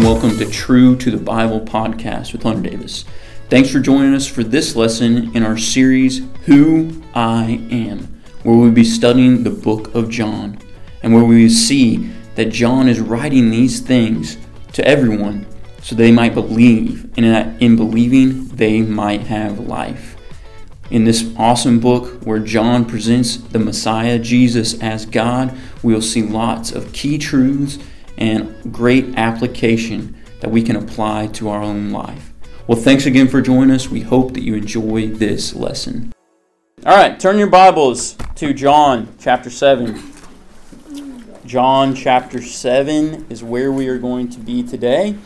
and welcome to True to the Bible podcast with Hunter Davis. Thanks for joining us for this lesson in our series, Who I Am, where we'll be studying the book of John, and where we see that John is writing these things to everyone so they might believe, and that in believing, they might have life. In this awesome book where John presents the Messiah, Jesus, as God, we'll see lots of key truths and great application that we can apply to our own life. Well, thanks again for joining us. We hope that you enjoy this lesson. All right, turn your Bibles to John chapter 7. John chapter 7 is where we are going to be today.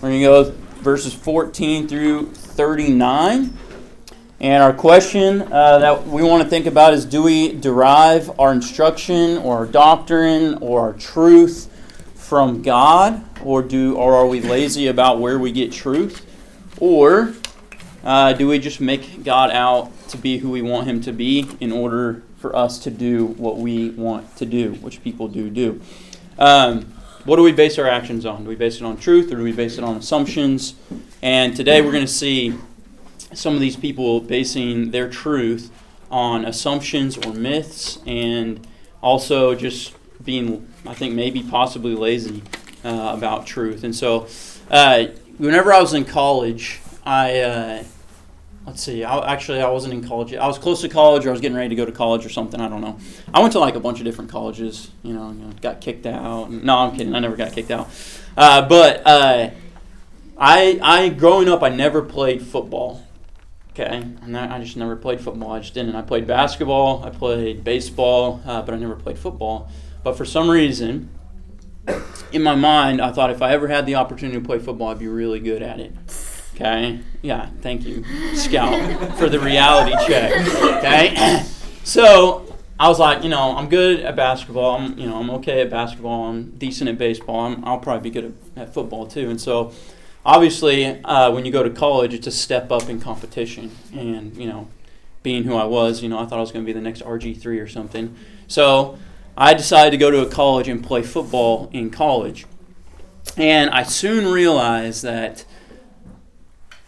We're going to go verses 14 through 39. And our question uh, that we want to think about is do we derive our instruction or our doctrine or our truth from God, or do or are we lazy about where we get truth, or uh, do we just make God out to be who we want Him to be in order for us to do what we want to do, which people do do? Um, what do we base our actions on? Do we base it on truth, or do we base it on assumptions? And today we're going to see some of these people basing their truth on assumptions or myths, and also just being, I think, maybe possibly lazy uh, about truth. And so, uh, whenever I was in college, I uh, let's see. I, actually, I wasn't in college. I was close to college, or I was getting ready to go to college, or something. I don't know. I went to like a bunch of different colleges. You know, you know got kicked out. No, I'm kidding. I never got kicked out. Uh, but uh, I, I, growing up, I never played football. Okay, and I just never played football. I just didn't. I played basketball. I played baseball, uh, but I never played football. But for some reason, in my mind, I thought if I ever had the opportunity to play football, I'd be really good at it. Okay? Yeah, thank you, Scout, for the reality check. Okay? So I was like, you know, I'm good at basketball. I'm, you know, I'm okay at basketball. I'm decent at baseball. I'm, I'll probably be good at, at football too. And so, obviously, uh, when you go to college, it's a step up in competition. And you know, being who I was, you know, I thought I was going to be the next RG3 or something. So I decided to go to a college and play football in college. And I soon realized that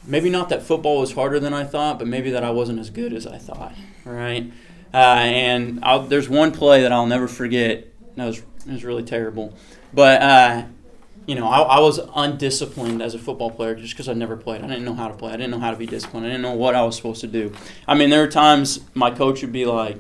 maybe not that football was harder than I thought, but maybe that I wasn't as good as I thought, right? Uh, and I'll, there's one play that I'll never forget. That was, it was really terrible. But, uh, you know, I, I, was undisciplined as a football player just because I never played. I didn't know how to play. I didn't know how to be disciplined. I didn't know what I was supposed to do. I mean, there were times my coach would be like,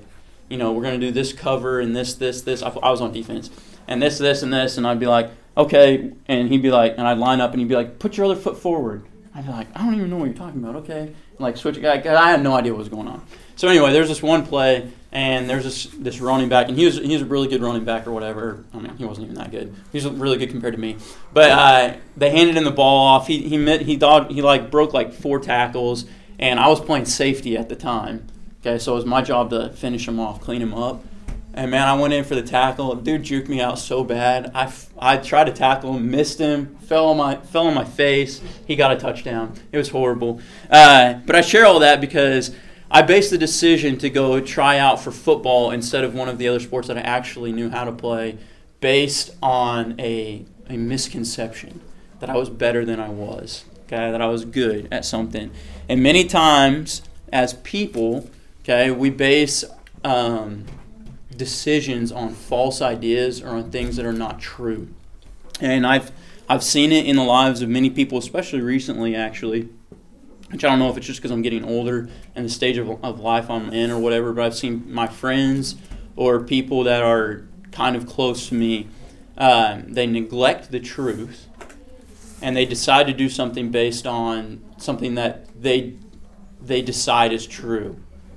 you know, we're going to do this cover and this, this, this. I, I was on defense. And this, this, and this. And I'd be like, okay. And he'd be like, and I'd line up and he'd be like, put your other foot forward. I'd be like, I don't even know what you're talking about. Okay. And like, switch. I, I had no idea what was going on. So anyway, there's this one play, and there's this this running back, and he was he was a really good running back or whatever. I mean, he wasn't even that good. He was really good compared to me. But uh, they handed him the ball off. He he met, he thought he like broke like four tackles, and I was playing safety at the time. Okay, so it was my job to finish him off, clean him up. And man, I went in for the tackle. Dude juked me out so bad. I, I tried to tackle him, missed him, fell on my fell on my face. He got a touchdown. It was horrible. Uh, but I share all that because I based the decision to go try out for football instead of one of the other sports that I actually knew how to play, based on a a misconception that I was better than I was. Okay, that I was good at something. And many times, as people, Okay, we base um, decisions on false ideas or on things that are not true, and I've I've seen it in the lives of many people, especially recently, actually. Which I don't know if it's just because I'm getting older and the stage of, of life I'm in or whatever, but I've seen my friends or people that are kind of close to me, um, they neglect the truth and they decide to do something based on something that they they decide is true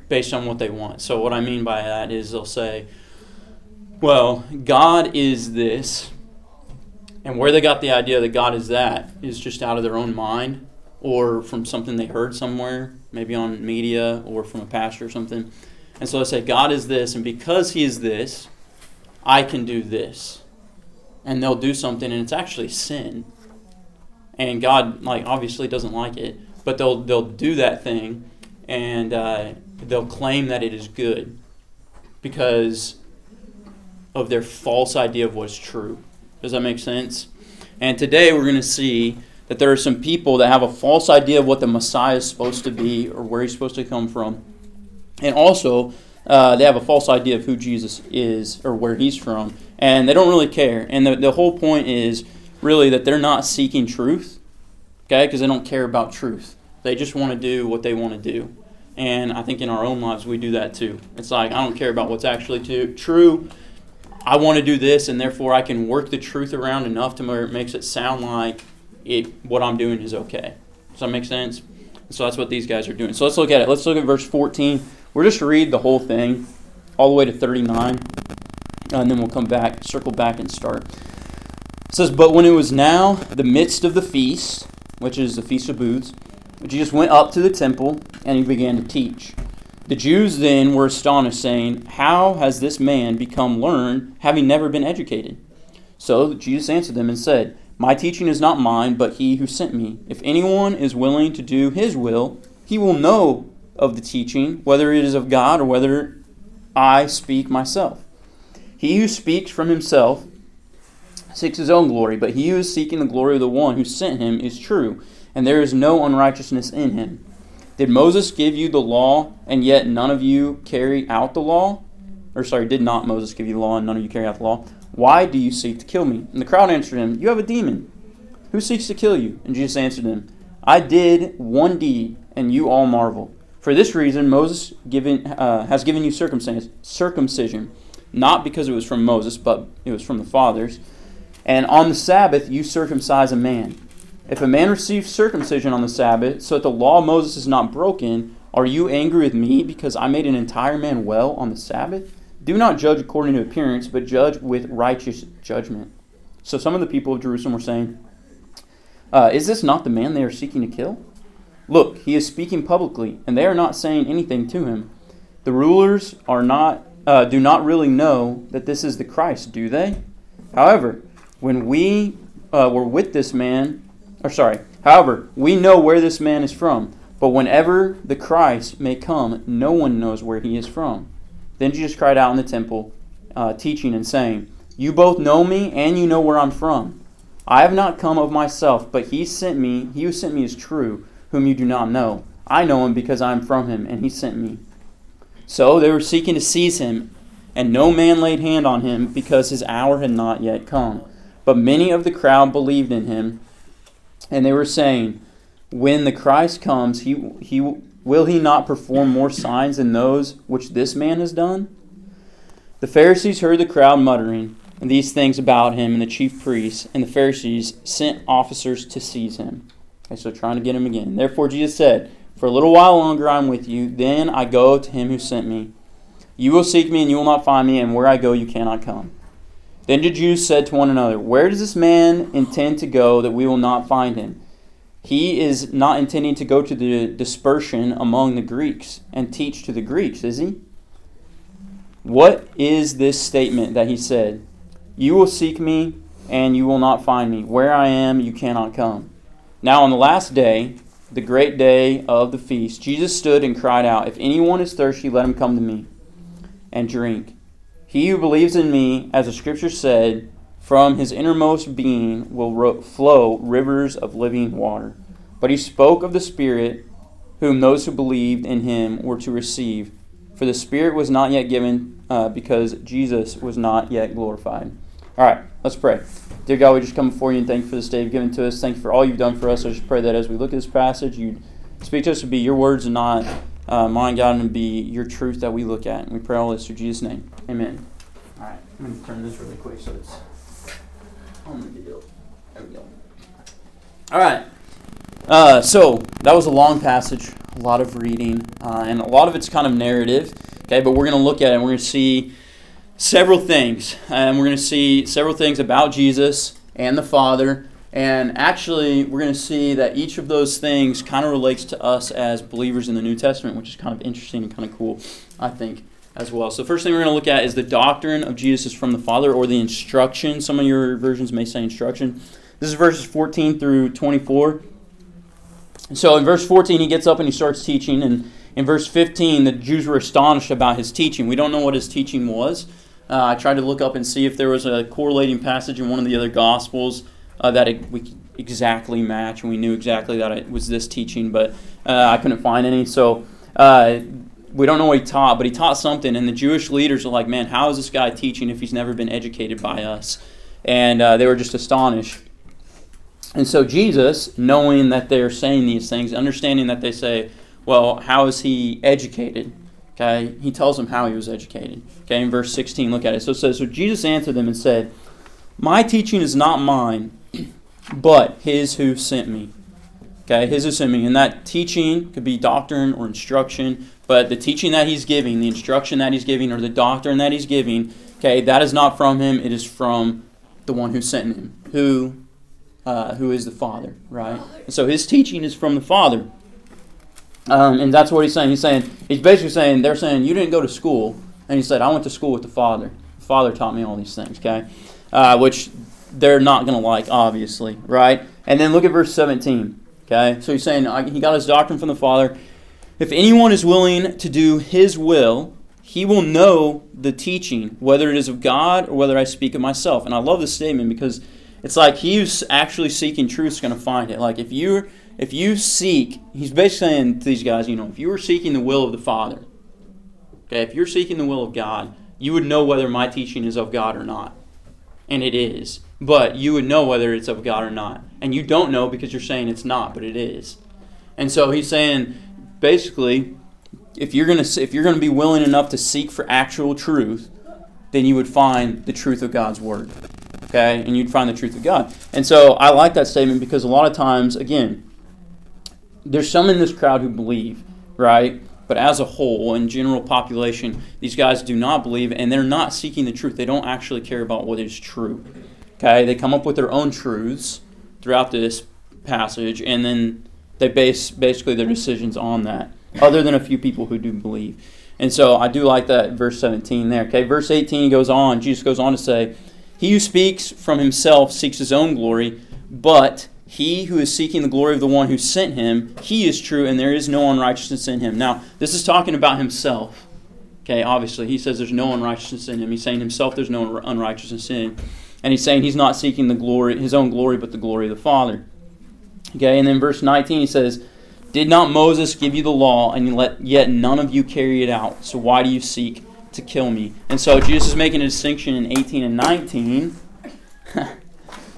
based on what they want. So, what I mean by that is they'll say, well, God is this, and where they got the idea that God is that is just out of their own mind or from something they heard somewhere, maybe on media or from a pastor or something. And so they say, God is this, and because He is this, I can do this. And they'll do something, and it's actually sin. And God, like, obviously doesn't like it, but they'll they'll do that thing, and uh, they'll claim that it is good because of their false idea of what's true. Does that make sense? And today we're going to see that there are some people that have a false idea of what the Messiah is supposed to be or where he's supposed to come from. And also, uh, they have a false idea of who Jesus is or where he's from. And they don't really care. And the, the whole point is really that they're not seeking truth, okay, because they don't care about truth. They just want to do what they want to do. And I think in our own lives we do that too. It's like, I don't care about what's actually too, true. I want to do this, and therefore I can work the truth around enough to where it makes it sound like it, what I'm doing is okay. Does that make sense? So that's what these guys are doing. So let's look at it. Let's look at verse 14. We're just read the whole thing, all the way to 39, uh, and then we'll come back, circle back, and start. It says, But when it was now the midst of the feast, which is the Feast of Booths, Jesus went up to the temple and he began to teach. The Jews then were astonished, saying, How has this man become learned, having never been educated? So Jesus answered them and said, My teaching is not mine, but he who sent me. If anyone is willing to do his will, he will know of the teaching, whether it is of God or whether I speak myself. He who speaks from himself seeks his own glory, but he who is seeking the glory of the one who sent him is true, and there is no unrighteousness in him. Did Moses give you the law, and yet none of you carry out the law? Or, sorry, did not Moses give you the law, and none of you carry out the law? Why do you seek to kill me? And the crowd answered him, You have a demon. Who seeks to kill you? And Jesus answered them, I did one deed, and you all marvel. For this reason, Moses given, uh, has given you circumcision, not because it was from Moses, but it was from the fathers. And on the Sabbath, you circumcise a man. If a man receives circumcision on the Sabbath, so that the law of Moses is not broken, are you angry with me because I made an entire man well on the Sabbath? Do not judge according to appearance, but judge with righteous judgment. So some of the people of Jerusalem were saying, uh, Is this not the man they are seeking to kill? Look, he is speaking publicly, and they are not saying anything to him. The rulers are not, uh, do not really know that this is the Christ, do they? However, when we uh, were with this man, or sorry, however, we know where this man is from, but whenever the Christ may come, no one knows where he is from. Then Jesus cried out in the temple, uh, teaching and saying, You both know me, and you know where I'm from. I have not come of myself, but he sent me, he who sent me is true, whom you do not know. I know him because I am from him, and he sent me. So they were seeking to seize him, and no man laid hand on him, because his hour had not yet come. But many of the crowd believed in him. And they were saying, When the Christ comes, he, he, will he not perform more signs than those which this man has done? The Pharisees heard the crowd muttering these things about him, and the chief priests and the Pharisees sent officers to seize him. Okay, so trying to get him again. Therefore Jesus said, For a little while longer I am with you, then I go to him who sent me. You will seek me, and you will not find me, and where I go you cannot come. Then the Jews said to one another, Where does this man intend to go that we will not find him? He is not intending to go to the dispersion among the Greeks and teach to the Greeks, is he? What is this statement that he said? You will seek me, and you will not find me. Where I am, you cannot come. Now, on the last day, the great day of the feast, Jesus stood and cried out, If anyone is thirsty, let him come to me and drink. He who believes in me, as the scripture said, from his innermost being will ro- flow rivers of living water. But he spoke of the Spirit, whom those who believed in him were to receive. For the Spirit was not yet given uh, because Jesus was not yet glorified. All right, let's pray. Dear God, we just come before you and thank you for this day you've given to us. Thank you for all you've done for us. I just pray that as we look at this passage, you speak to us to be your words and not uh, mine, God, and be your truth that we look at. And we pray all this through Jesus' name. Amen. All right, I'm going to turn this really quick so it's on the deal. There we go. All right. Uh, so that was a long passage, a lot of reading, uh, and a lot of it's kind of narrative. Okay, but we're going to look at it and we're going to see several things, and we're going to see several things about Jesus and the Father. And actually, we're going to see that each of those things kind of relates to us as believers in the New Testament, which is kind of interesting and kind of cool, I think as well. So, first thing we're going to look at is the doctrine of Jesus is from the Father or the instruction. Some of your versions may say instruction. This is verses 14 through 24. So, in verse 14, he gets up and he starts teaching. And in verse 15, the Jews were astonished about his teaching. We don't know what his teaching was. Uh, I tried to look up and see if there was a correlating passage in one of the other Gospels uh, that it, we exactly match, and we knew exactly that it was this teaching, but uh, I couldn't find any. So uh, we don't know what he taught, but he taught something, and the Jewish leaders are like, man, how is this guy teaching if he's never been educated by us? And uh, they were just astonished. And so Jesus, knowing that they're saying these things, understanding that they say, well, how is he educated? Okay, he tells them how he was educated. Okay, in verse 16, look at it. So it says, So Jesus answered them and said, My teaching is not mine, but his who sent me. Okay, his assuming. And that teaching could be doctrine or instruction, but the teaching that he's giving, the instruction that he's giving, or the doctrine that he's giving, okay, that is not from him, it is from the one who sent him, who uh, who is the Father, right? And so his teaching is from the Father. Um, and that's what he's saying. He's saying, he's basically saying, they're saying, you didn't go to school. And he said, I went to school with the Father. The Father taught me all these things, okay? Uh, which they're not going to like, obviously, right? And then look at verse 17, okay? So he's saying, he got his doctrine from the Father. If anyone is willing to do his will, he will know the teaching, whether it is of God or whether I speak of myself. And I love this statement because it's like he who's actually seeking truth is going to find it. Like if you if you seek, he's basically saying to these guys, you know, if you were seeking the will of the Father, okay, if you're seeking the will of God, you would know whether my teaching is of God or not. And it is. But you would know whether it's of God or not. And you don't know because you're saying it's not, but it is. And so he's saying basically if you're going to if you're going to be willing enough to seek for actual truth, then you would find the truth of God's word okay? And you'd find the truth of God. And so I like that statement because a lot of times, again, there's some in this crowd who believe, right? But as a whole, in general population, these guys do not believe and they're not seeking the truth. They don't actually care about what is true. Okay? They come up with their own truths throughout this passage and then they base basically their decisions on that, other than a few people who do believe. And so I do like that verse 17 there. Okay, verse 18 goes on, Jesus goes on to say, he who speaks from himself seeks his own glory, but he who is seeking the glory of the one who sent him, he is true, and there is no unrighteousness in him. Now, this is talking about himself. Okay, obviously, he says there's no unrighteousness in him. He's saying himself there's no unrighteousness in him. And he's saying he's not seeking the glory, his own glory, but the glory of the Father. Okay, and then verse 19 he says, Did not Moses give you the law, and yet none of you carry it out? So why do you seek to kill me. And so Jesus is making a distinction in 18 and 19.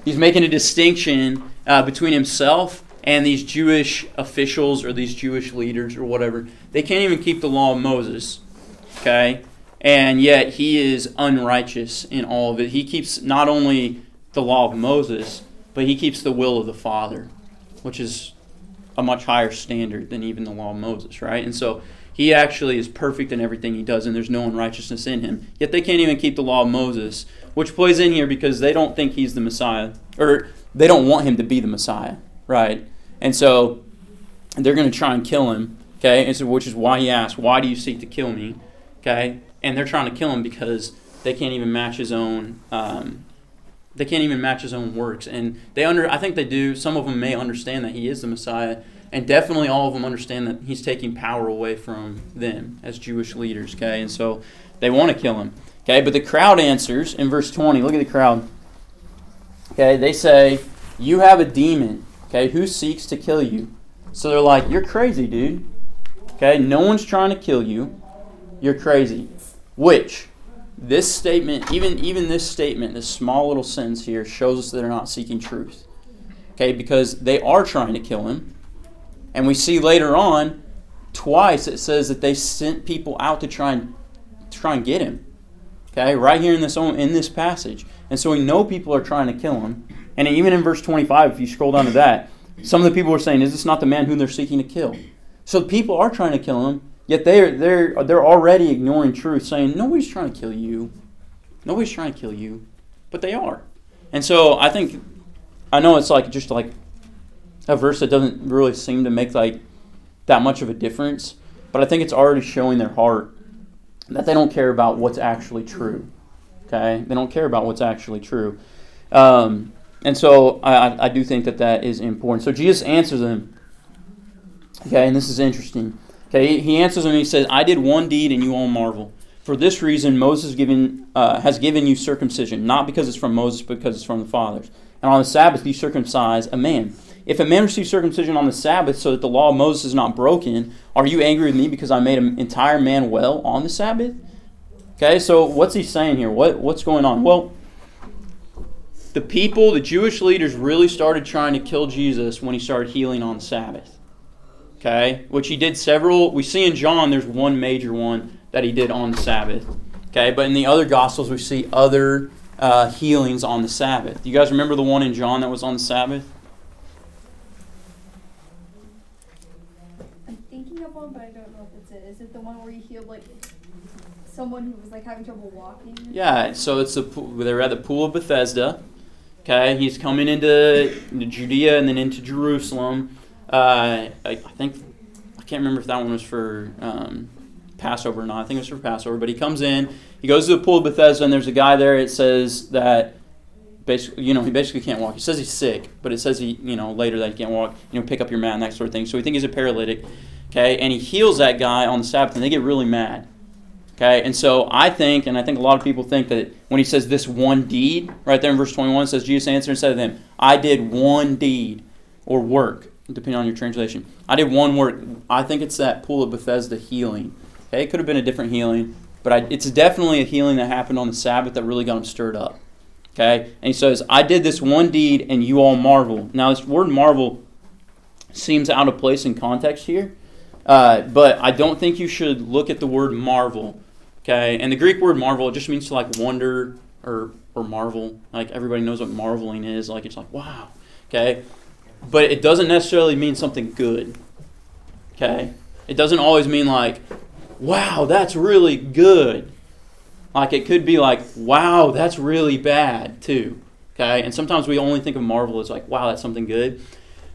He's making a distinction uh, between himself and these Jewish officials or these Jewish leaders or whatever. They can't even keep the law of Moses. Okay? And yet he is unrighteous in all of it. He keeps not only the law of Moses, but he keeps the will of the Father, which is a much higher standard than even the law of Moses, right? And so he actually is perfect in everything he does, and there's no unrighteousness in him. Yet they can't even keep the law of Moses, which plays in here because they don't think he's the Messiah, or they don't want him to be the Messiah, right? And so they're going to try and kill him, okay? And so, which is why he asks, "Why do you seek to kill me?" Okay, and they're trying to kill him because they can't even match his own. Um, they can't even match his own works, and they under. I think they do. Some of them may understand that he is the Messiah and definitely all of them understand that he's taking power away from them as Jewish leaders, okay? And so they want to kill him, okay? But the crowd answers in verse 20. Look at the crowd. Okay, they say, You have a demon, okay? Who seeks to kill you? So they're like, You're crazy, dude. Okay, no one's trying to kill you. You're crazy. Which, this statement, even, even this statement, this small little sentence here, shows us that they're not seeking truth. Okay, because they are trying to kill him and we see later on, twice it says that they sent people out to try and try and get him. Okay, right here in this in this passage, and so we know people are trying to kill him. And even in verse 25, if you scroll down to that, some of the people are saying, "Is this not the man whom they're seeking to kill?" So people are trying to kill him, yet they're they're they're already ignoring truth, saying, "Nobody's trying to kill you. Nobody's trying to kill you," but they are. And so I think I know it's like just like a verse that doesn't really seem to make like that much of a difference, but I think it's already showing their heart that they don't care about what's actually true. Okay, they don't care about what's actually true, um, and so I, I do think that that is important. So Jesus answers them. Okay, and this is interesting. Okay, he answers them. and He says, "I did one deed, and you all marvel." For this reason, Moses given, uh, has given you circumcision, not because it's from Moses, but because it's from the fathers. and on the Sabbath you circumcise a man. If a man receives circumcision on the Sabbath so that the law of Moses is not broken, are you angry with me because I made an entire man well on the Sabbath? Okay, so what's he saying here? What, what's going on? Well, the people, the Jewish leaders, really started trying to kill Jesus when he started healing on the Sabbath. Okay, which he did several. We see in John, there's one major one that he did on the Sabbath. Okay, but in the other Gospels, we see other uh, healings on the Sabbath. Do you guys remember the one in John that was on the Sabbath? I'm thinking of one, but I don't know if it's it. Is it the one where he healed like someone who was like having trouble walking? Yeah, so it's the they're at the pool of Bethesda. Okay, he's coming into, into Judea and then into Jerusalem. Uh, I, think I can't remember if that one was for um, Passover or not. I think it was for Passover. But he comes in, he goes to the pool of Bethesda, and there's a guy there. It says that basically, you know, he basically can't walk. He says he's sick, but it says he, you know, later that he can't walk. You know, pick up your mat and that sort of thing. So we think he's a paralytic. Okay, and he heals that guy on the Sabbath, and they get really mad. Okay, and so I think, and I think a lot of people think that when he says this one deed, right there in verse 21, says, Jesus answered and said to them, I did one deed or work, depending on your translation. I did one work. I think it's that pool of Bethesda healing. Okay, it could have been a different healing, but I, it's definitely a healing that happened on the Sabbath that really got him stirred up. Okay, and he says, I did this one deed and you all marvel. Now, this word marvel seems out of place in context here, uh, but I don't think you should look at the word marvel Okay, and the Greek word marvel it just means to like wonder or or marvel. Like everybody knows what marveling is. Like it's like wow. Okay, but it doesn't necessarily mean something good. Okay, it doesn't always mean like wow that's really good. Like it could be like wow that's really bad too. Okay, and sometimes we only think of marvel as like wow that's something good.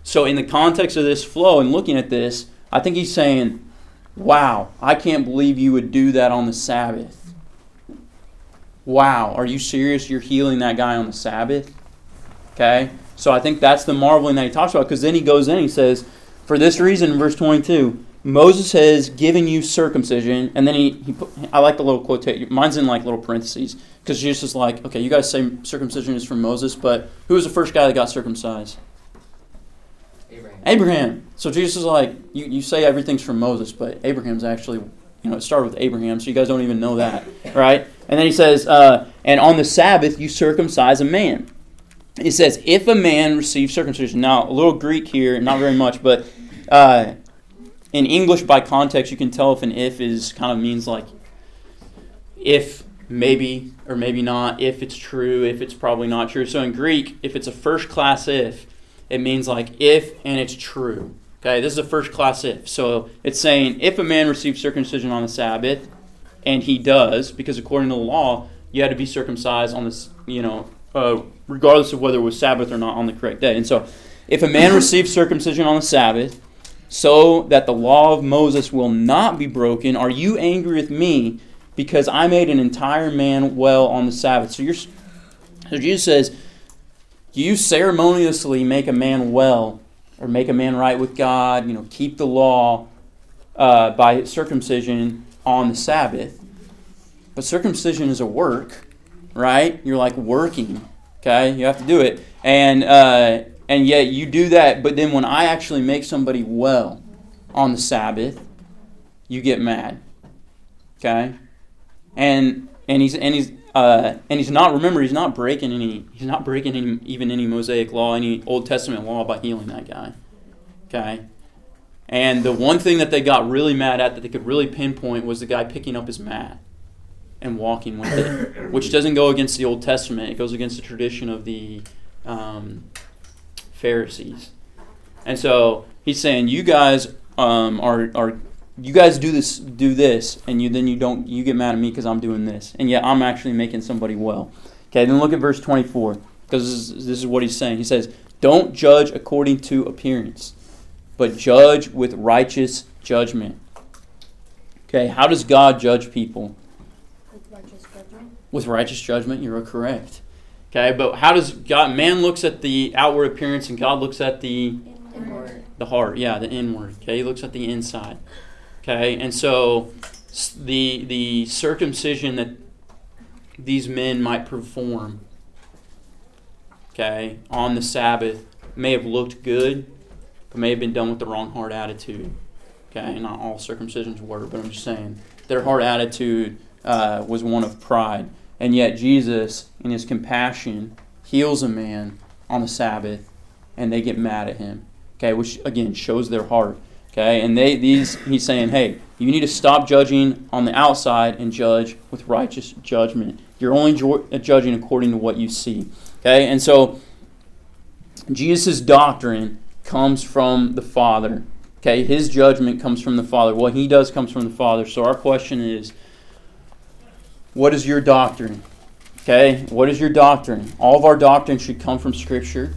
So in the context of this flow and looking at this, I think he's saying Wow, I can't believe you would do that on the Sabbath. Wow, are you serious? You're healing that guy on the Sabbath? Okay? So I think that's the marveling that he talks about because then he goes in he says, For this reason, verse 22, Moses has given you circumcision. And then he, he put, I like the little quote, Mine's in like little parentheses because Jesus is like, okay, you guys say circumcision is from Moses, but who was the first guy that got circumcised? Abraham. Abraham. So Jesus is like, you, you say everything's from Moses, but Abraham's actually, you know, it started with Abraham, so you guys don't even know that, right? And then he says, uh, and on the Sabbath you circumcise a man. He says, if a man receives circumcision. Now, a little Greek here, not very much, but uh, in English, by context, you can tell if an if is kind of means like if maybe or maybe not, if it's true, if it's probably not true. So in Greek, if it's a first class if, it means like if and it's true. Okay, this is a first class if. So it's saying if a man receives circumcision on the Sabbath, and he does, because according to the law, you had to be circumcised on this, you know, uh, regardless of whether it was Sabbath or not on the correct day. And so if a man receives circumcision on the Sabbath, so that the law of Moses will not be broken, are you angry with me because I made an entire man well on the Sabbath? So you're so Jesus says, you ceremoniously make a man well or make a man right with God, you know, keep the law uh, by circumcision on the Sabbath. But circumcision is a work, right? You're like working, okay? You have to do it. And, uh, and yet you do that, but then when I actually make somebody well on the Sabbath, you get mad, okay? And, and, he's, and he's, uh, and he's not remember he's not breaking any he's not breaking any, even any Mosaic law, any Old Testament law by healing that guy. Okay. And the one thing that they got really mad at that they could really pinpoint was the guy picking up his mat and walking with it, which doesn't go against the Old Testament. It goes against the tradition of the um, Pharisees. And so he's saying, you guys um, are, are you guys do this do this and you then you don't you get mad at me because i'm doing this and yet i'm actually making somebody well okay then look at verse 24 because this is, this is what he's saying he says don't judge according to appearance but judge with righteous judgment okay how does god judge people With righteous judgment. With righteous judgment you're correct okay but how does god man looks at the outward appearance and god looks at the Inward. the heart yeah the inward okay he looks at the inside Okay, and so the the circumcision that these men might perform okay, on the Sabbath may have looked good, but may have been done with the wrong heart attitude. Okay, not all circumcisions were, but I'm just saying their heart attitude uh, was one of pride. And yet Jesus, in his compassion, heals a man on the Sabbath, and they get mad at him. Okay, which again shows their heart. Okay, and they these he's saying, hey, you need to stop judging on the outside and judge with righteous judgment. You're only ju- uh, judging according to what you see. Okay, and so Jesus' doctrine comes from the Father. Okay, his judgment comes from the Father. What he does comes from the Father. So our question is, what is your doctrine? Okay, what is your doctrine? All of our doctrine should come from Scripture.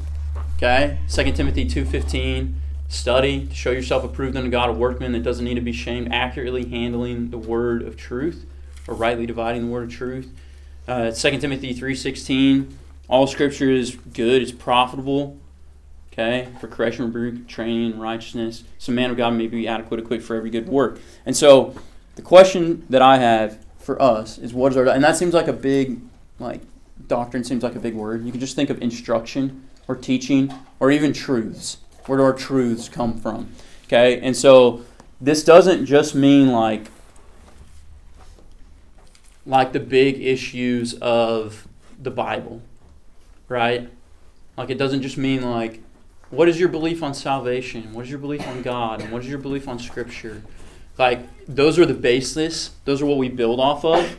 Okay, 2 Timothy 2.15, study to show yourself approved unto God, a workman that doesn't need to be shamed, accurately handling the word of truth, or rightly dividing the word of truth. Uh, 2 Timothy 3.16, all Scripture is good, it's profitable, okay, for correction, rebuke, training, righteousness. So man of God may be adequate, equipped for every good work. And so the question that I have for us is what is our and that seems like a big like doctrine seems like a big word. You can just think of instruction or teaching or even truths. Where do our truths come from? Okay, and so this doesn't just mean like like the big issues of the Bible, right? Like it doesn't just mean like what is your belief on salvation? What is your belief on God? And what is your belief on Scripture? Like, those are the basis. Those are what we build off of.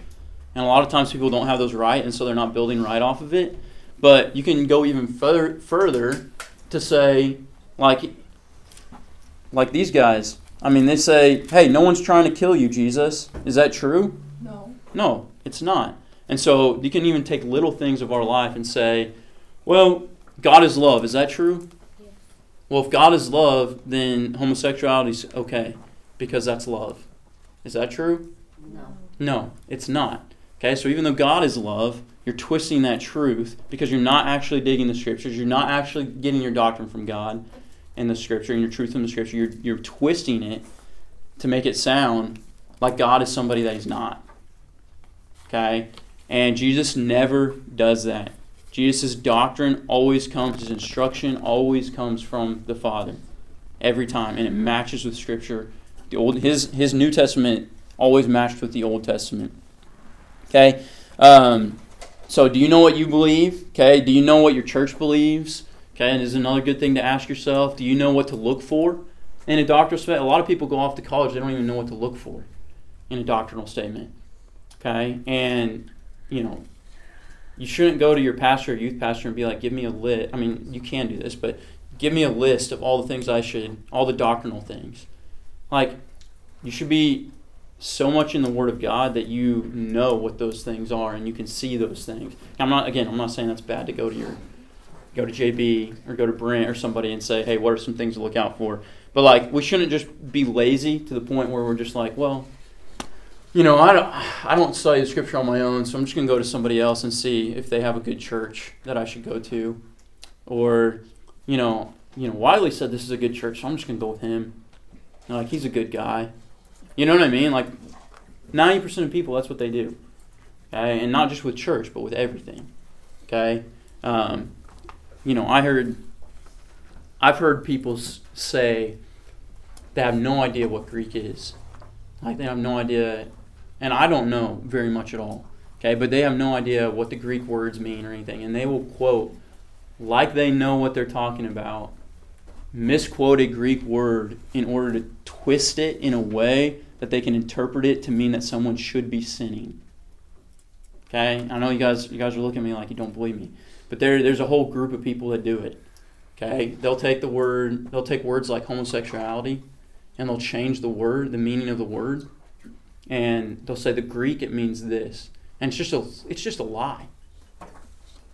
And a lot of times people don't have those right, and so they're not building right off of it. But you can go even further, further to say, like, like these guys. I mean, they say, hey, no one's trying to kill you, Jesus. Is that true? No. No, it's not. And so you can even take little things of our life and say, well, God is love. Is that true? Well, if God is love, then homosexuality is okay because that's love. Is that true? No. No, it's not. Okay, so even though God is love, you're twisting that truth because you're not actually digging the scriptures. You're not actually getting your doctrine from God and the scripture and your truth from the scripture. You're, you're twisting it to make it sound like God is somebody that He's not. Okay? And Jesus never does that. Jesus' doctrine always comes, his instruction always comes from the Father. Every time. And it matches with Scripture. The old his his New Testament always matched with the Old Testament. Okay? Um, so do you know what you believe? Okay, do you know what your church believes? Okay, and this is another good thing to ask yourself. Do you know what to look for in a doctrinal statement? A lot of people go off to college, they don't even know what to look for in a doctrinal statement. Okay, and you know, you shouldn't go to your pastor or youth pastor and be like, give me a list. I mean, you can do this, but give me a list of all the things I should, all the doctrinal things. Like, you should be so much in the Word of God that you know what those things are and you can see those things. I'm not, again, I'm not saying that's bad to go to your, go to JB or go to Brent or somebody and say, hey, what are some things to look out for? But like, we shouldn't just be lazy to the point where we're just like, well, you know, I don't, I don't study the scripture on my own, so I'm just going to go to somebody else and see if they have a good church that I should go to. Or, you know, you know, Wiley said this is a good church, so I'm just going to go with him. Like, he's a good guy. You know what I mean? Like, 90% of people, that's what they do. Okay? And not just with church, but with everything. Okay? Um, you know, I heard, I've heard people say they have no idea what Greek is. Like, they have no idea and I don't know very much at all. Okay, but they have no idea what the Greek words mean or anything, and they will quote like they know what they're talking about, misquote a Greek word in order to twist it in a way that they can interpret it to mean that someone should be sinning. Okay, I know you guys you guys are looking at me like you don't believe me, but there there's a whole group of people that do it. Okay, they'll take the word they'll take words like homosexuality, and they'll change the word, the meaning of the word and they'll say the Greek it means this, and it's just a it's just a lie.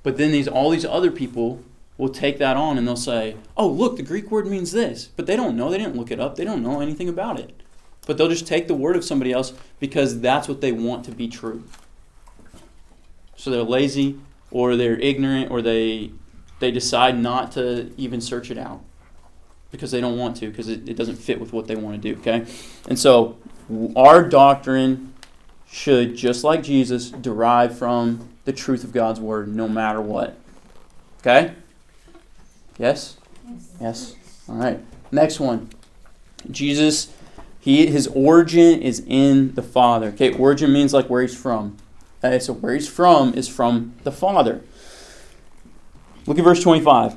But then these all these other people will take that on and they'll say, "Oh, look, the Greek word means this," but they don't know. They didn't look it up. They don't know anything about it. But they'll just take the word of somebody else because that's what they want to be true. So they're lazy, or they're ignorant, or they they decide not to even search it out because they don't want to because it, it doesn't fit with what they want to do. Okay, and so our doctrine should, just like Jesus, derive from the truth of God's word no matter what. Okay? Yes? Yes. Yes. All right. Next one. Jesus, he his origin is in the Father. Okay, origin means like where he's from. Okay, so where he's from is from the Father. Look at verse 25.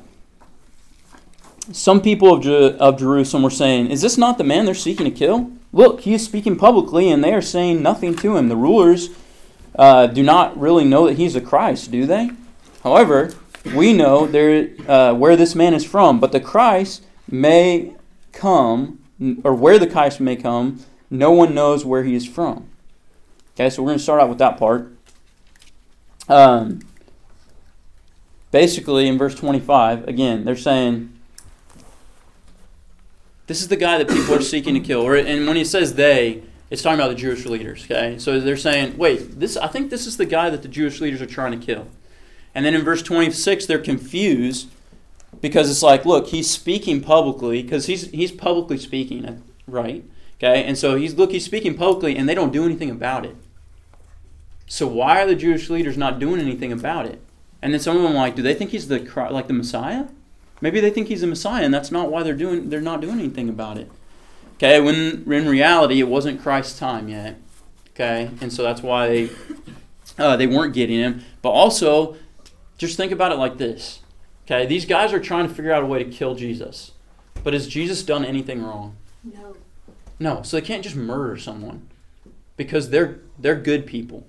Some people of, of Jerusalem were saying, Is this not the man they're seeking to kill? Look, he is speaking publicly, and they are saying nothing to him. The rulers uh, do not really know that he's the Christ, do they? However, we know there, uh, where this man is from, but the Christ may come, or where the Christ may come, no one knows where he is from. Okay, so we're going to start out with that part. Um, basically, in verse 25, again, they're saying, This is the guy that people are seeking to kill. And when he says they, it's talking about the Jewish leaders. Okay, so they're saying, Wait, this I think this is the guy that the Jewish leaders are trying to kill. And then in verse 26, they're confused because it's like, look, he's speaking publicly because he's he's publicly speaking, right? Okay, and so he's look, he's speaking publicly, and they don't do anything about it. So why are the Jewish leaders not doing anything about it? And then some of them are like, do they think he's the like the Messiah? Maybe they think he's the Messiah, and that's not why they're doing they're not doing anything about it. Okay, when in reality it wasn't Christ's time yet. Okay, and so that's why they uh, they weren't getting him. But also, just think about it like this. Okay, these guys are trying to figure out a way to kill Jesus. But has Jesus done anything wrong? No. No, so they can't just murder someone because they're they're good people.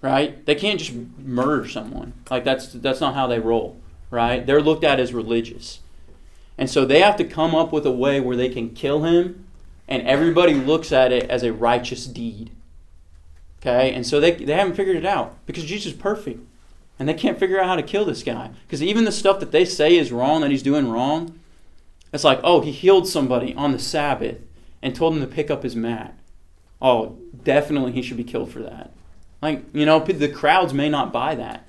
Right? They can't just murder someone. Like that's that's not how they roll, right? They're looked at as religious. And so they have to come up with a way where they can kill him and everybody looks at it as a righteous deed. Okay? And so they they haven't figured it out because Jesus is perfect. And they can't figure out how to kill this guy. Because even the stuff that they say is wrong, that he's doing wrong, it's like, oh, he healed somebody on the Sabbath and told him to pick up his mat. Oh, definitely he should be killed for that. Like, you know, the crowds may not buy that,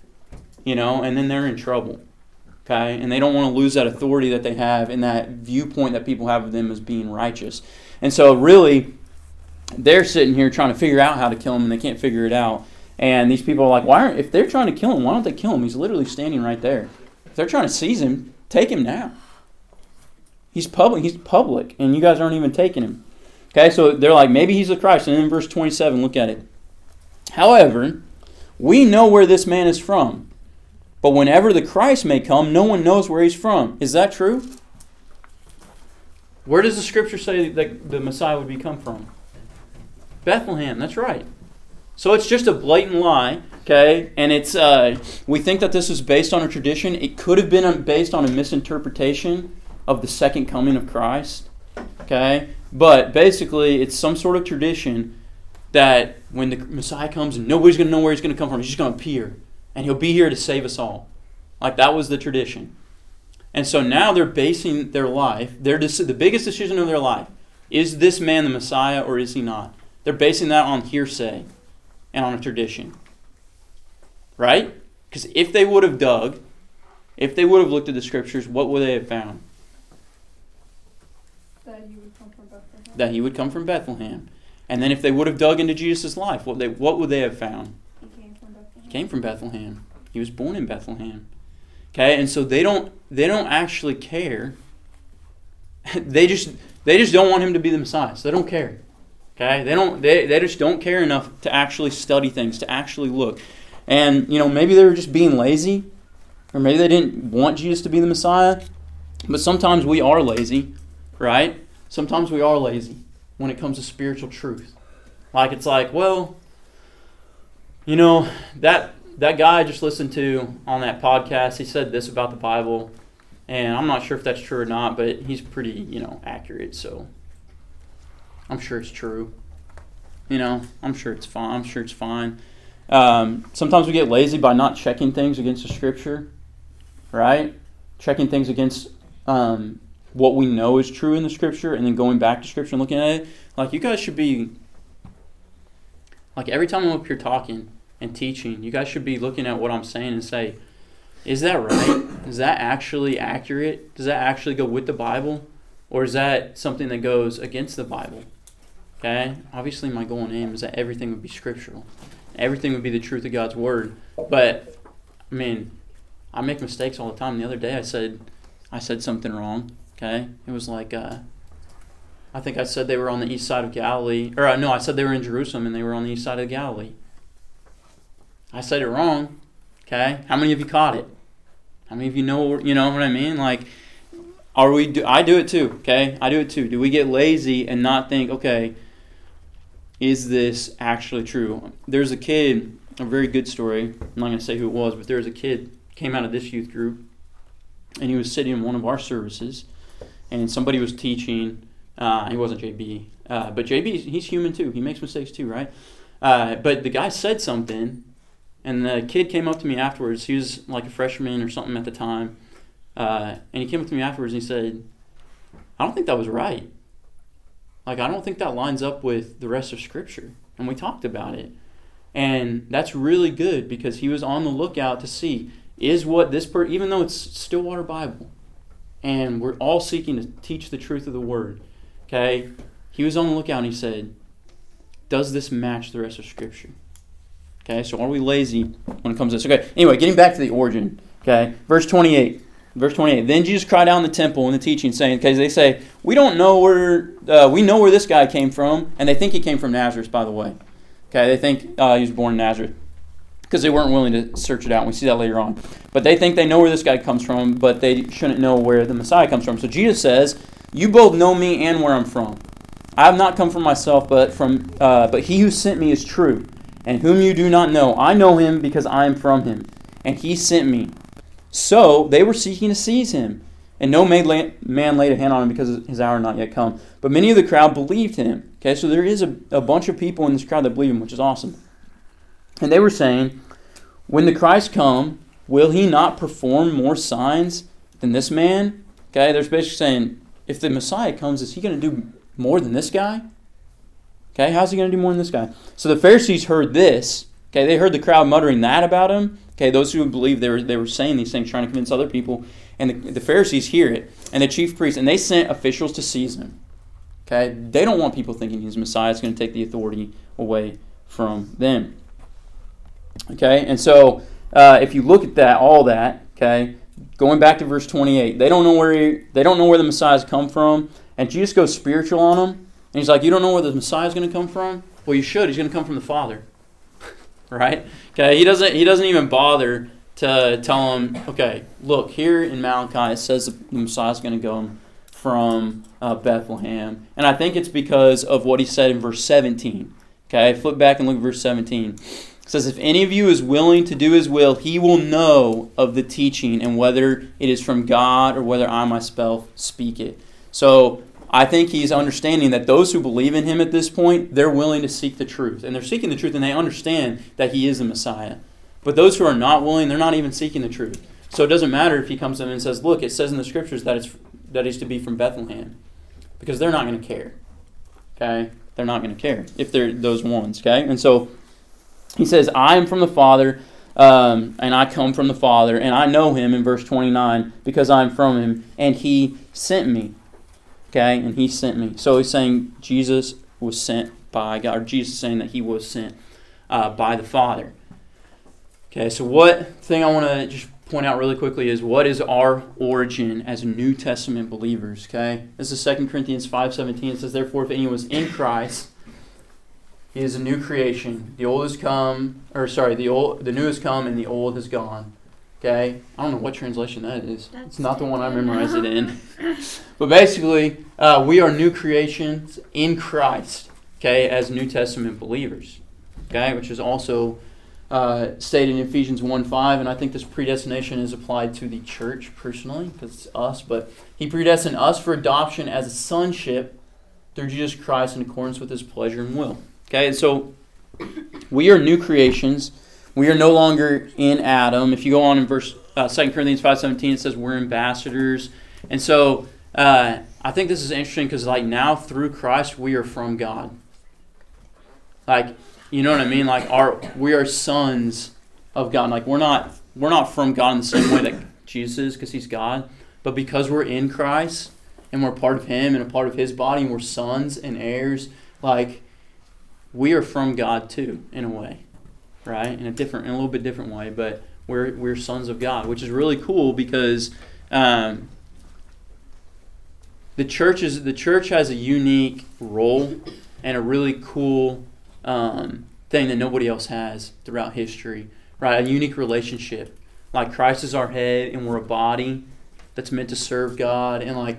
you know, and then they're in trouble. Okay? And they don't want to lose that authority that they have and that viewpoint that people have of them as being righteous. And so, really, they're sitting here trying to figure out how to kill him and they can't figure it out. And these people are like, why aren't, if they're trying to kill him, why don't they kill him? He's literally standing right there. If they're trying to seize him, take him now. He's public. He's public, and you guys aren't even taking him. Okay, so they're like, maybe he's the Christ. And then in verse 27, look at it. However, we know where this man is from. But whenever the Christ may come, no one knows where he's from. Is that true? Where does the scripture say that the Messiah would be come from? Bethlehem. That's right. So it's just a blatant lie, okay? And it's uh, we think that this is based on a tradition. It could have been based on a misinterpretation of the second coming of Christ, okay? But basically, it's some sort of tradition that when the Messiah comes, nobody's going to know where he's going to come from. He's just going to appear, and he'll be here to save us all. Like that was the tradition. And so now they're basing their life, their the biggest decision of their life, is this man the Messiah or is he not? They're basing that on hearsay and on a tradition. Right? Because if they would have dug, if they would have looked at the scriptures, what would they have found? That he would come from Bethlehem. That he would come from Bethlehem. And then if they would have dug into Jesus' life, what they what would they have found? He came from Bethlehem. He came from Bethlehem. He was born in Bethlehem. Okay, and so they don't they don't actually care. they just they just don't want him to be the Messiah. So they don't care. Okay? They don't they, they just don't care enough to actually study things, to actually look. And you know, maybe they were just being lazy, or maybe they didn't want Jesus to be the Messiah. But sometimes we are lazy, right? Sometimes we are lazy when it comes to spiritual truth. Like it's like, well, you know, that that guy I just listened to on that podcast, he said this about the Bible, and I'm not sure if that's true or not, but he's pretty, you know, accurate, so I'm sure it's true. You know, I'm sure it's fine. I'm sure it's fine. Um, sometimes we get lazy by not checking things against the Scripture, right? Checking things against um, what we know is true in the Scripture, and then going back to Scripture and looking at it. Like you guys should be, like every time I'm up here talking and teaching, you guys should be looking at what I'm saying and say, is that right? Is that actually accurate? Does that actually go with the Bible? Or is that something that goes against the Bible? Okay? Obviously, my goal and aim is that everything would be scriptural. Everything would be the truth of God's Word. But, I mean, I make mistakes all the time. The other day I said I said something wrong. Okay, it was like uh, I think I said they were on the east side of Galilee, or uh, no, I said they were in Jerusalem and they were on the east side of Galilee. I said it wrong. Okay, how many of you caught it? How many of you know? You know what I mean? Like, are we? Do, I do it too. Okay, I do it too. Do we get lazy and not think? Okay, is this actually true? There's a kid, a very good story. I'm not going to say who it was, but there was a kid came out of this youth group, and he was sitting in one of our services, and somebody was teaching. Uh, he wasn't JB, uh, but JB he's human too. He makes mistakes too, right? Uh, but the guy said something, and the kid came up to me afterwards. He was like a freshman or something at the time, uh, and he came up to me afterwards and he said, "I don't think that was right." Like, I don't think that lines up with the rest of Scripture. And we talked about it. And that's really good because he was on the lookout to see is what this person, even though it's Stillwater Bible, and we're all seeking to teach the truth of the Word, okay? He was on the lookout and he said, does this match the rest of Scripture? Okay, so are we lazy when it comes to this? Okay, anyway, getting back to the origin, okay? Verse 28. Verse 28. Then Jesus cried out in the temple in the teaching, saying, because they say, we don't know where, uh, we know where this guy came from, and they think he came from Nazareth, by the way. Okay, they think uh, he was born in Nazareth because they weren't willing to search it out. And we see that later on. But they think they know where this guy comes from, but they shouldn't know where the Messiah comes from. So Jesus says, "You both know me and where I'm from. I have not come from myself, but from uh, but he who sent me is true, and whom you do not know, I know him because I am from him, and he sent me." So they were seeking to seize him. And no man laid a hand on him because his hour had not yet come. But many of the crowd believed him. Okay, so there is a, a bunch of people in this crowd that believe him, which is awesome. And they were saying, When the Christ come, will he not perform more signs than this man? Okay, they're basically saying, if the Messiah comes, is he going to do more than this guy? Okay, how's he going to do more than this guy? So the Pharisees heard this. Okay, they heard the crowd muttering that about him. Okay, those who believed they were, they were saying these things, trying to convince other people. And the, the Pharisees hear it, and the chief priests, and they sent officials to seize him. Okay, they don't want people thinking he's Messiah. It's going to take the authority away from them. Okay, and so uh, if you look at that, all that, okay, going back to verse 28, they don't know where he, they don't know where the Messiah's come from, and Jesus goes spiritual on them, and he's like, "You don't know where the Messiah's going to come from? Well, you should. He's going to come from the Father." right? Okay, he doesn't he doesn't even bother to tell him, okay, look, here in Malachi it says the Messiah is going to go from uh, Bethlehem. And I think it's because of what he said in verse 17. Okay, flip back and look at verse 17. It says, If any of you is willing to do his will, he will know of the teaching and whether it is from God or whether I myself speak it. So I think he's understanding that those who believe in him at this point, they're willing to seek the truth. And they're seeking the truth and they understand that he is the Messiah. But those who are not willing, they're not even seeking the truth. So it doesn't matter if he comes to them and says, Look, it says in the scriptures that it's that he's to be from Bethlehem. Because they're not going to care. Okay? They're not going to care if they're those ones. Okay? And so he says, I am from the Father, um, and I come from the Father, and I know him in verse 29 because I'm from him, and he sent me. Okay, and he sent me. So he's saying Jesus was sent by God, or Jesus saying that he was sent uh, by the Father. Okay, so what thing I want to just point out really quickly is what is our origin as New Testament believers? Okay, this is 2 Corinthians five seventeen. It says, "Therefore, if anyone was in Christ, he is a new creation. The old has come, or sorry, the old, the new has come, and the old has gone." Okay, I don't know what translation that is. That's it's not the one I memorized it in. but basically, uh, we are new creations in Christ. Okay, as New Testament believers. Okay, which is also uh, stated in Ephesians 1 5, and I think this predestination is applied to the church personally, because it's us, but He predestined us for adoption as a sonship through Jesus Christ in accordance with His pleasure and will. Okay, and so we are new creations we are no longer in Adam. If you go on in verse uh, 2 Corinthians 5.17, it says we're ambassadors. And so uh, I think this is interesting because like now through Christ, we are from God. Like, you know what I mean? Like our we are sons of God. Like we're not we're not from God in the same way that Jesus is because he's God. But because we're in Christ and we're part of him and a part of his body and we're sons and heirs, like we are from God too, in a way right? In a different, in a little bit different way, but we're, we're sons of God, which is really cool because um, the church is the church has a unique role and a really cool um, thing that nobody else has throughout history, right? A unique relationship. Like Christ is our head, and we're a body that's meant to serve God, and like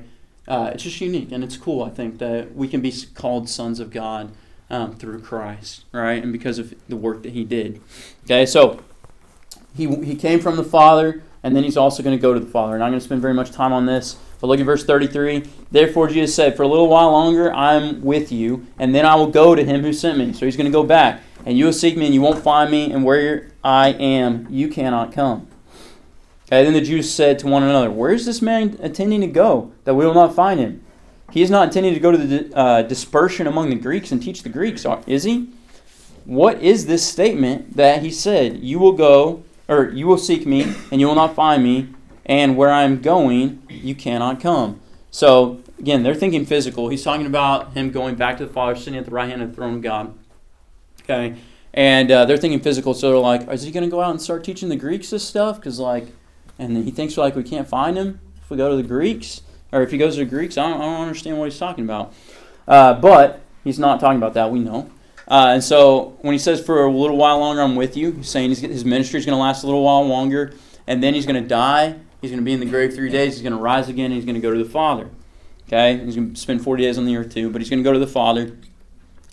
uh, it's just unique and it's cool. I think that we can be called sons of God um, through Christ, right? And because of the work that He did. Okay, so he he came from the Father, and then He's also going to go to the Father. And I'm not going to spend very much time on this. But look at verse 33. Therefore, Jesus said, For a little while longer I am with you, and then I will go to him who sent me. So he's going to go back. And you will seek me, and you won't find me, and where I am, you cannot come. Okay, then the Jews said to one another, Where is this man intending to go, that we will not find him? He is not intending to go to the uh, dispersion among the Greeks and teach the Greeks, is he? What is this statement that he said, You will go, or you will seek me, and you will not find me, and where I am going, you cannot come? So, again, they're thinking physical. He's talking about him going back to the Father, sitting at the right hand of the throne of God. Okay? And uh, they're thinking physical, so they're like, Is he going to go out and start teaching the Greeks this stuff? Because, like, and he thinks like we can't find him if we go to the Greeks, or if he goes to the Greeks. I don't, I don't understand what he's talking about. Uh, but he's not talking about that. We know. Uh, and so when he says for a little while longer, I'm with you, he's saying his ministry is going to last a little while longer, and then he's going to die. He's going to be in the grave three days. He's going to rise again. he's going to go to the Father. Okay, he's going to spend 40 days on the earth too, but he's going to go to the Father,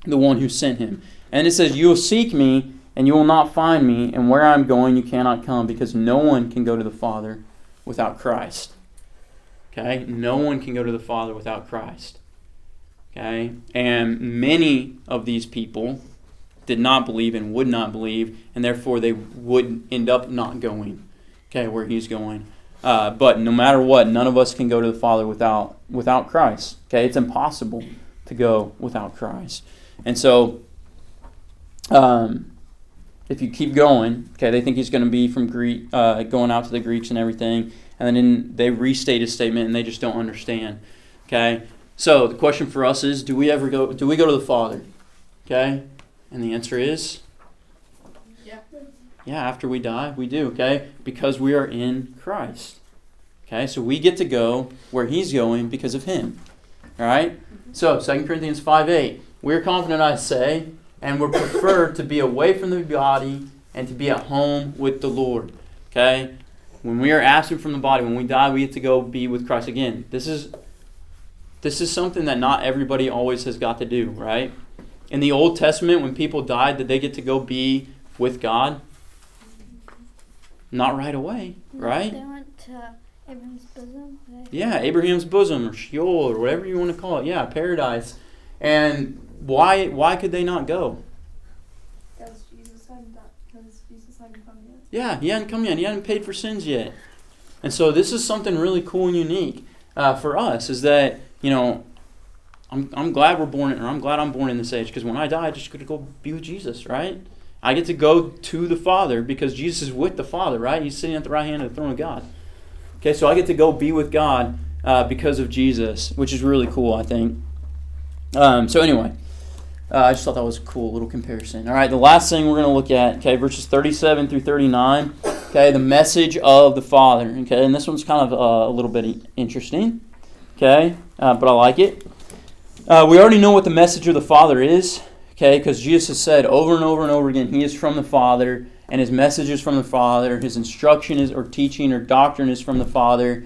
the one who sent him. And it says, "You will seek me." and you will not find me, and where I am going you cannot come, because no one can go to the Father without Christ. Okay? No one can go to the Father without Christ. Okay? And many of these people did not believe and would not believe, and therefore they would end up not going, okay, where he's going. Uh, but no matter what, none of us can go to the Father without without Christ. Okay, it's impossible to go without Christ. And so, um, if you keep going, okay, they think he's going to be from Greek, uh, going out to the Greeks and everything, and then they restate his statement and they just don't understand. Okay, so the question for us is: Do we ever go? Do we go to the Father? Okay, and the answer is yeah. Yeah, after we die, we do. Okay, because we are in Christ. Okay, so we get to go where He's going because of Him. All right. Mm-hmm. So 2 Corinthians five eight. We're confident, I say, and would prefer to be away from the body and to be at home with the Lord. Okay? When we are absent from the body, when we die, we get to go be with Christ again. This is this is something that not everybody always has got to do, right? In the Old Testament, when people died, did they get to go be with God? Not right away, right? They went to Abraham's bosom. Yeah, Abraham's bosom or Sheol or whatever you want to call it. Yeah, paradise. And why why could they not go? Because Jesus hadn't because Jesus hadn't come yet. Yeah, he hadn't come yet. He hadn't paid for sins yet. And so this is something really cool and unique uh, for us. Is that you know, I'm I'm glad we're born, or I'm glad I'm born in this age because when I die, I just get to go be with Jesus, right? I get to go to the Father because Jesus is with the Father, right? He's sitting at the right hand of the throne of God. Okay, so I get to go be with God uh, because of Jesus, which is really cool, I think. Um, so anyway, uh, I just thought that was a cool little comparison. All right, the last thing we're going to look at, okay, verses 37 through 39, okay, the message of the Father, okay, and this one's kind of uh, a little bit interesting, okay, uh, but I like it. Uh, we already know what the message of the Father is, okay, because Jesus has said over and over and over again, He is from the Father, and His message is from the Father, His instruction is, or teaching or doctrine is from the Father.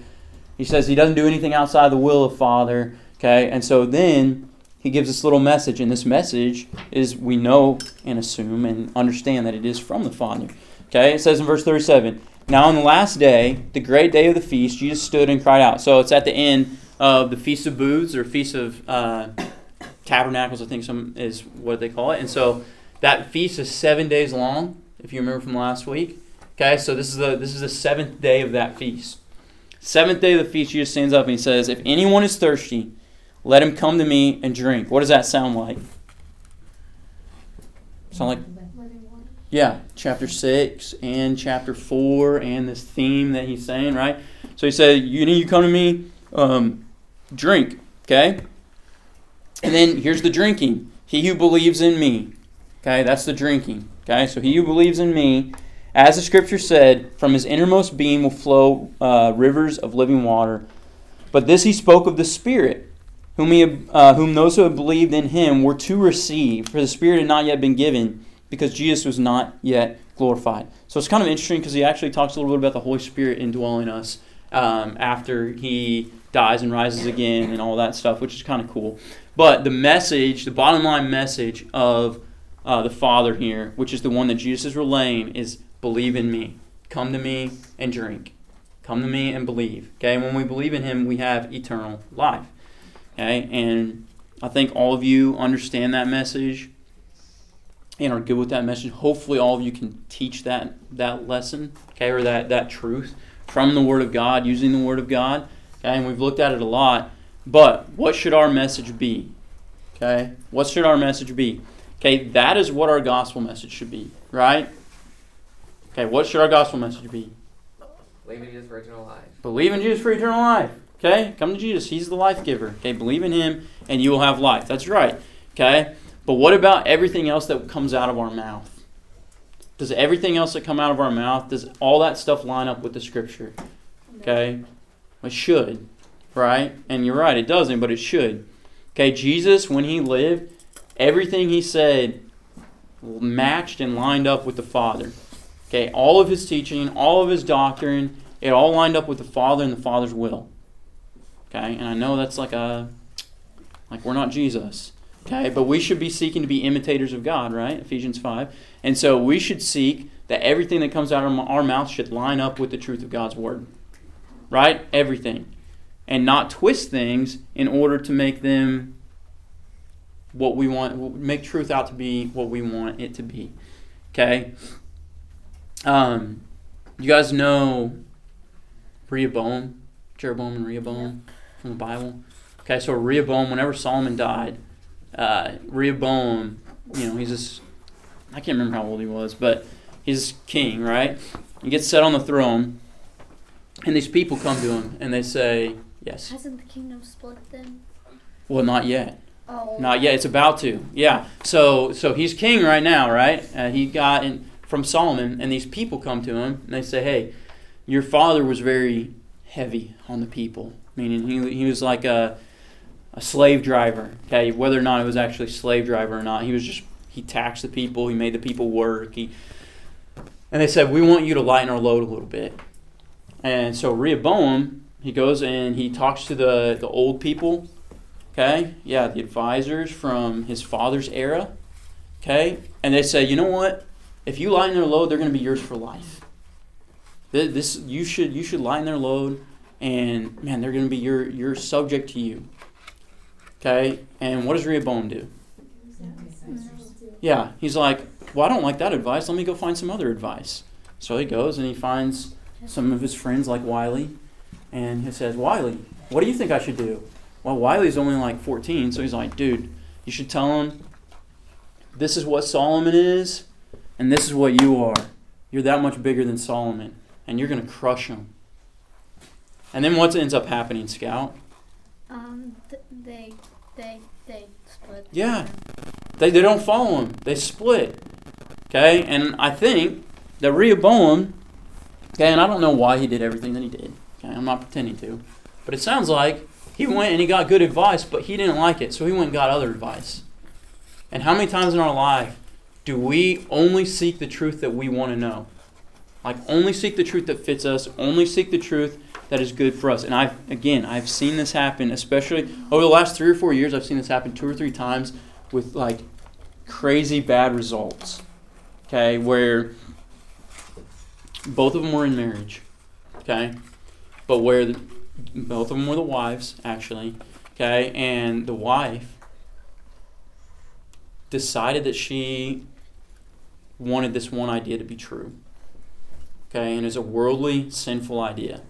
He says He doesn't do anything outside the will of Father, okay, and so then he gives this little message, and this message is we know and assume and understand that it is from the Father. Okay, it says in verse 37 Now on the last day, the great day of the feast, Jesus stood and cried out. So it's at the end of the Feast of Booths or Feast of uh, Tabernacles, I think some is what they call it. And so that feast is seven days long, if you remember from last week. Okay, so this is the this is the seventh day of that feast. Seventh day of the feast, Jesus stands up and he says, If anyone is thirsty, let him come to me and drink. What does that sound like? Sound like yeah, chapter 6 and chapter 4 and this theme that he's saying, right? So he said, You need you come to me, um, drink, okay? And then here's the drinking. He who believes in me, okay? That's the drinking, okay? So he who believes in me, As the scripture said, from his innermost being will flow uh, rivers of living water. But this he spoke of the Spirit, whom, he, uh, whom those who had believed in him were to receive, for the Spirit had not yet been given, because Jesus was not yet glorified. So it's kind of interesting because he actually talks a little bit about the Holy Spirit indwelling us um, after he dies and rises again and all that stuff, which is kind of cool. But the message, the bottom line message of uh, the Father here, which is the one that Jesus is relaying, is believe in me. Come to me and drink. Come to me and believe. Okay, when we believe in Him, we have eternal life. Okay, and I think all of you understand that message and are good with that message. Hopefully, all of you can teach that that lesson, okay, or that that truth from the Word of God, using the Word of God. Okay, and we've looked at it a lot. But what should our message be? Okay, what should our message be? Okay, that is what our gospel message should be, right? Okay, what should our gospel message be? Believe in Jesus for eternal life. Believe in Jesus for eternal life. Okay, come to Jesus. He's the life giver. Okay, believe in Him and you will have life. That's right. Okay, but what about everything else that comes out of our mouth? Does everything else that come out of our mouth, does all that stuff line up with the Scripture? Okay, it should, right? And you're right, it doesn't, but it should. Okay, Jesus, when He lived, everything He said matched and lined up with the Father. Okay, all of his teaching, all of his doctrine, it all lined up with the Father and the Father's will. Okay, and I know that's like a like we're not Jesus. Okay, but we should be seeking to be imitators of God, right? Ephesians 5. And so we should seek that everything that comes out of our mouth should line up with the truth of God's word. Right? Everything. And not twist things in order to make them what we want, make truth out to be what we want it to be. Okay? Um, you guys know Rehoboam, Jeroboam and Rehoboam from the Bible. Okay, so Rehoboam, whenever Solomon died, uh, Rehoboam, you know, he's this, I can't remember how old he was, but he's king, right? He gets set on the throne, and these people come to him and they say, Yes. Hasn't the kingdom split then? Well, not yet. Oh. Not yet. It's about to. Yeah. So so he's king right now, right? Uh, he got in, from Solomon, and these people come to him and they say, "Hey, your father was very heavy on the people, meaning he he was like a a slave driver. Okay, whether or not it was actually slave driver or not, he was just he taxed the people. He made the people work. He and they said, "We want you to lighten our load a little bit." And so Rehoboam, he goes and he talks to the the old people Okay? Yeah, the advisors from his father's era. Okay? And they say, you know what? If you lighten their load, they're going to be yours for life. This you should you should lighten their load, and man, they're going to be your your subject to you. Okay? And what does Rehoboam do? Yeah, he's like, well, I don't like that advice. Let me go find some other advice. So he goes and he finds some of his friends like Wiley, and he says, Wiley, what do you think I should do? Well, Wiley's only like 14, so he's like, dude, you should tell him this is what Solomon is, and this is what you are. You're that much bigger than Solomon, and you're going to crush him. And then what ends up happening, Scout? Um, th- they, they, they split. Yeah. They, they don't follow him. They split. Okay? And I think that Rehoboam, okay, and I don't know why he did everything that he did. Okay? I'm not pretending to. But it sounds like he went and he got good advice, but he didn't like it, so he went and got other advice. And how many times in our life do we only seek the truth that we want to know? Like only seek the truth that fits us, only seek the truth that is good for us. And I've again, I've seen this happen, especially over the last three or four years. I've seen this happen two or three times with like crazy bad results. Okay, where both of them were in marriage. Okay, but where the, both of them were the wives actually. Okay, and the wife decided that she wanted this one idea to be true. Okay, and it's a worldly, sinful idea.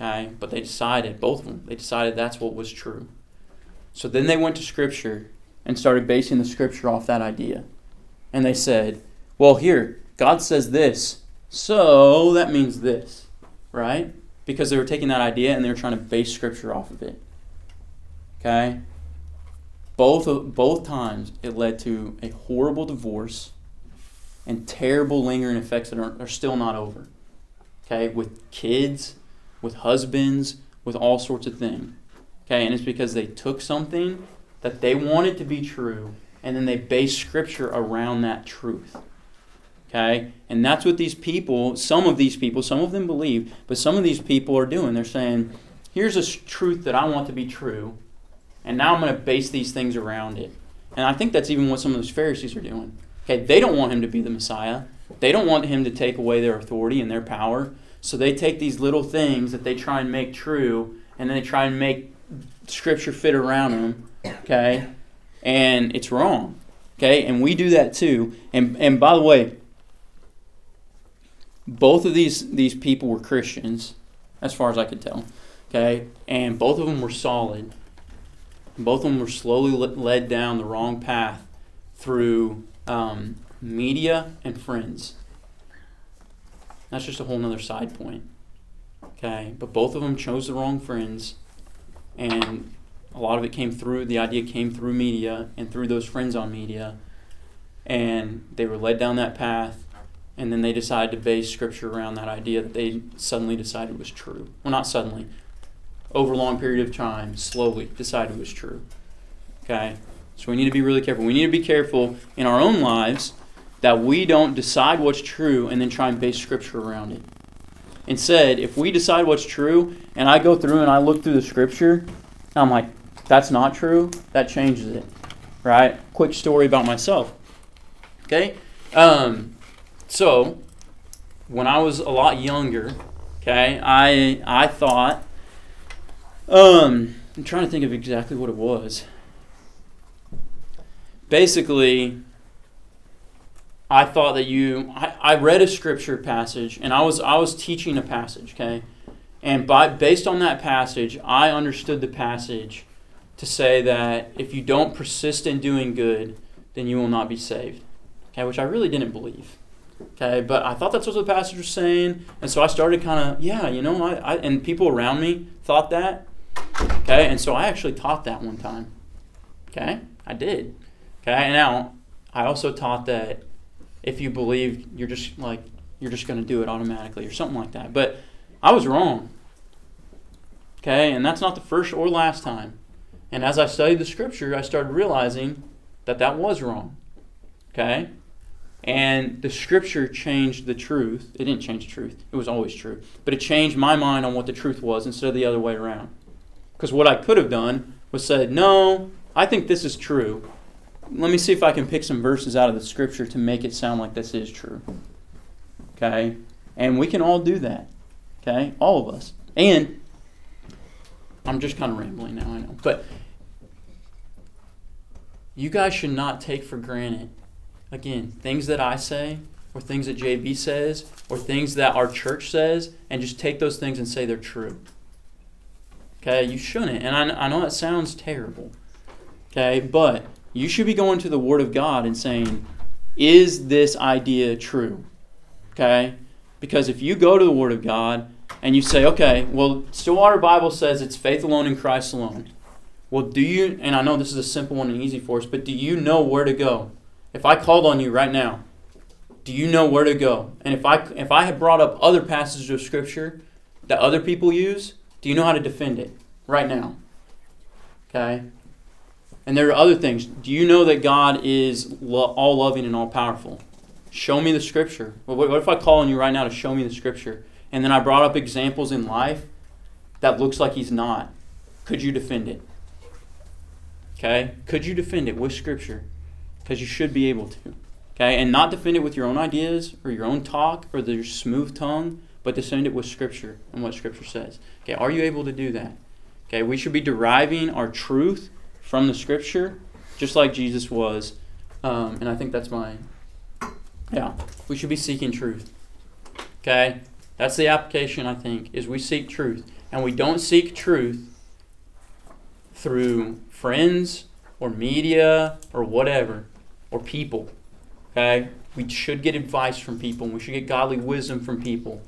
Okay, but they decided, both of them, they decided that's what was true. So then they went to Scripture and started basing the Scripture off that idea. And they said, well, here, God says this, so that means this, right? Because they were taking that idea and they were trying to base Scripture off of it. Okay? Both, both times it led to a horrible divorce and terrible lingering effects that are, are still not over. Okay, with kids, with husbands, with all sorts of things. Okay, and it's because they took something that they wanted to be true and then they based scripture around that truth. Okay? And that's what these people, some of these people, some of them believe, but some of these people are doing. They're saying, here's a truth that I want to be true, and now I'm going to base these things around it. And I think that's even what some of those Pharisees are doing. Okay, they don't want him to be the Messiah. They don't want him to take away their authority and their power. So they take these little things that they try and make true, and then they try and make scripture fit around them. Okay? And it's wrong. Okay? And we do that too. And and by the way, both of these these people were Christians, as far as I could tell. Okay? And both of them were solid. Both of them were slowly led down the wrong path through um, media and friends. That's just a whole nother side point. Okay? But both of them chose the wrong friends. And a lot of it came through, the idea came through media and through those friends on media. And they were led down that path. And then they decided to base scripture around that idea that they suddenly decided was true. Well, not suddenly. Over a long period of time, slowly decided was true. Okay? So we need to be really careful. We need to be careful in our own lives that we don't decide what's true and then try and base scripture around it. Instead, if we decide what's true and I go through and I look through the scripture, I'm like, that's not true, that changes it. Right? Quick story about myself. Okay? Um, so, when I was a lot younger, okay, I I thought um I'm trying to think of exactly what it was. Basically, I thought that you I, I read a scripture passage and I was I was teaching a passage, okay? And by based on that passage, I understood the passage to say that if you don't persist in doing good, then you will not be saved. Okay, which I really didn't believe. Okay, but I thought that's what the passage was saying, and so I started kind of, yeah, you know, I, I and people around me thought that. Okay, and so I actually taught that one time. Okay, I did. Okay, now I also taught that if you believe, you're just like you're just going to do it automatically or something like that. But I was wrong. Okay, and that's not the first or last time. And as I studied the scripture, I started realizing that that was wrong. Okay? And the scripture changed the truth. It didn't change the truth, it was always true. But it changed my mind on what the truth was instead of the other way around. Because what I could have done was said, no, I think this is true. Let me see if I can pick some verses out of the scripture to make it sound like this is true. Okay? And we can all do that. Okay? All of us. And I'm just kind of rambling now, I know. But you guys should not take for granted, again, things that I say, or things that JB says, or things that our church says, and just take those things and say they're true. Okay? You shouldn't. And I, I know it sounds terrible. Okay? But you should be going to the Word of God and saying, is this idea true? Okay? Because if you go to the Word of God and you say, okay, well, Stillwater Bible says it's faith alone in Christ alone. Well, do you, and I know this is a simple one and easy for us, but do you know where to go? If I called on you right now, do you know where to go? And if I, if I had brought up other passages of Scripture that other people use, do you know how to defend it right now? Okay? And there are other things. Do you know that God is lo- all loving and all powerful? Show me the Scripture. What if I call on you right now to show me the Scripture? and then I brought up examples in life that looks like he's not, could you defend it? Okay? Could you defend it with Scripture? Because you should be able to. Okay? And not defend it with your own ideas or your own talk or your smooth tongue, but defend it with Scripture and what Scripture says. Okay? Are you able to do that? Okay? We should be deriving our truth from the Scripture, just like Jesus was. Um, and I think that's my. Yeah. We should be seeking truth. Okay? That's the application, I think, is we seek truth. And we don't seek truth through friends or media or whatever or people. Okay? We should get advice from people and we should get godly wisdom from people.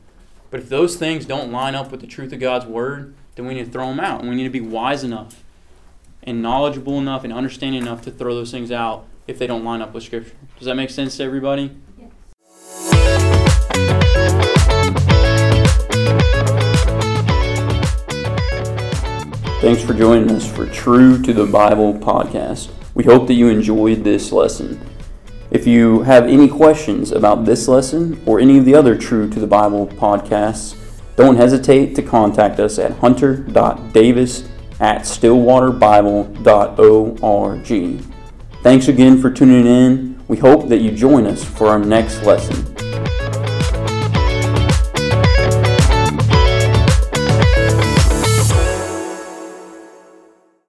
But if those things don't line up with the truth of God's word, then we need to throw them out. And we need to be wise enough and knowledgeable enough and understanding enough to throw those things out if they don't line up with Scripture. Does that make sense to everybody? Yes. Thanks for joining us for True to the Bible podcast. We hope that you enjoyed this lesson. If you have any questions about this lesson or any of the other True to the Bible podcasts, don't hesitate to contact us at hunter.davis.com at stillwaterbible.org. Thanks again for tuning in. We hope that you join us for our next lesson.